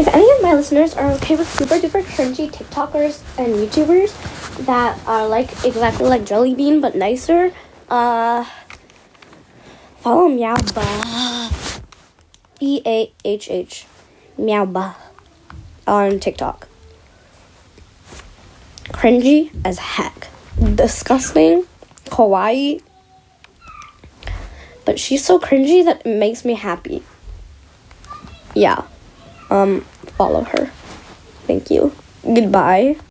If any of my listeners are okay with super duper cringy TikTokers and YouTubers that are like exactly like Jelly Bean but nicer, uh, follow Meowba. E A H H. Meowba. On TikTok. Cringy as heck. Disgusting. Kawaii. But she's so cringy that it makes me happy. Yeah. Um, follow her. Thank you. Goodbye.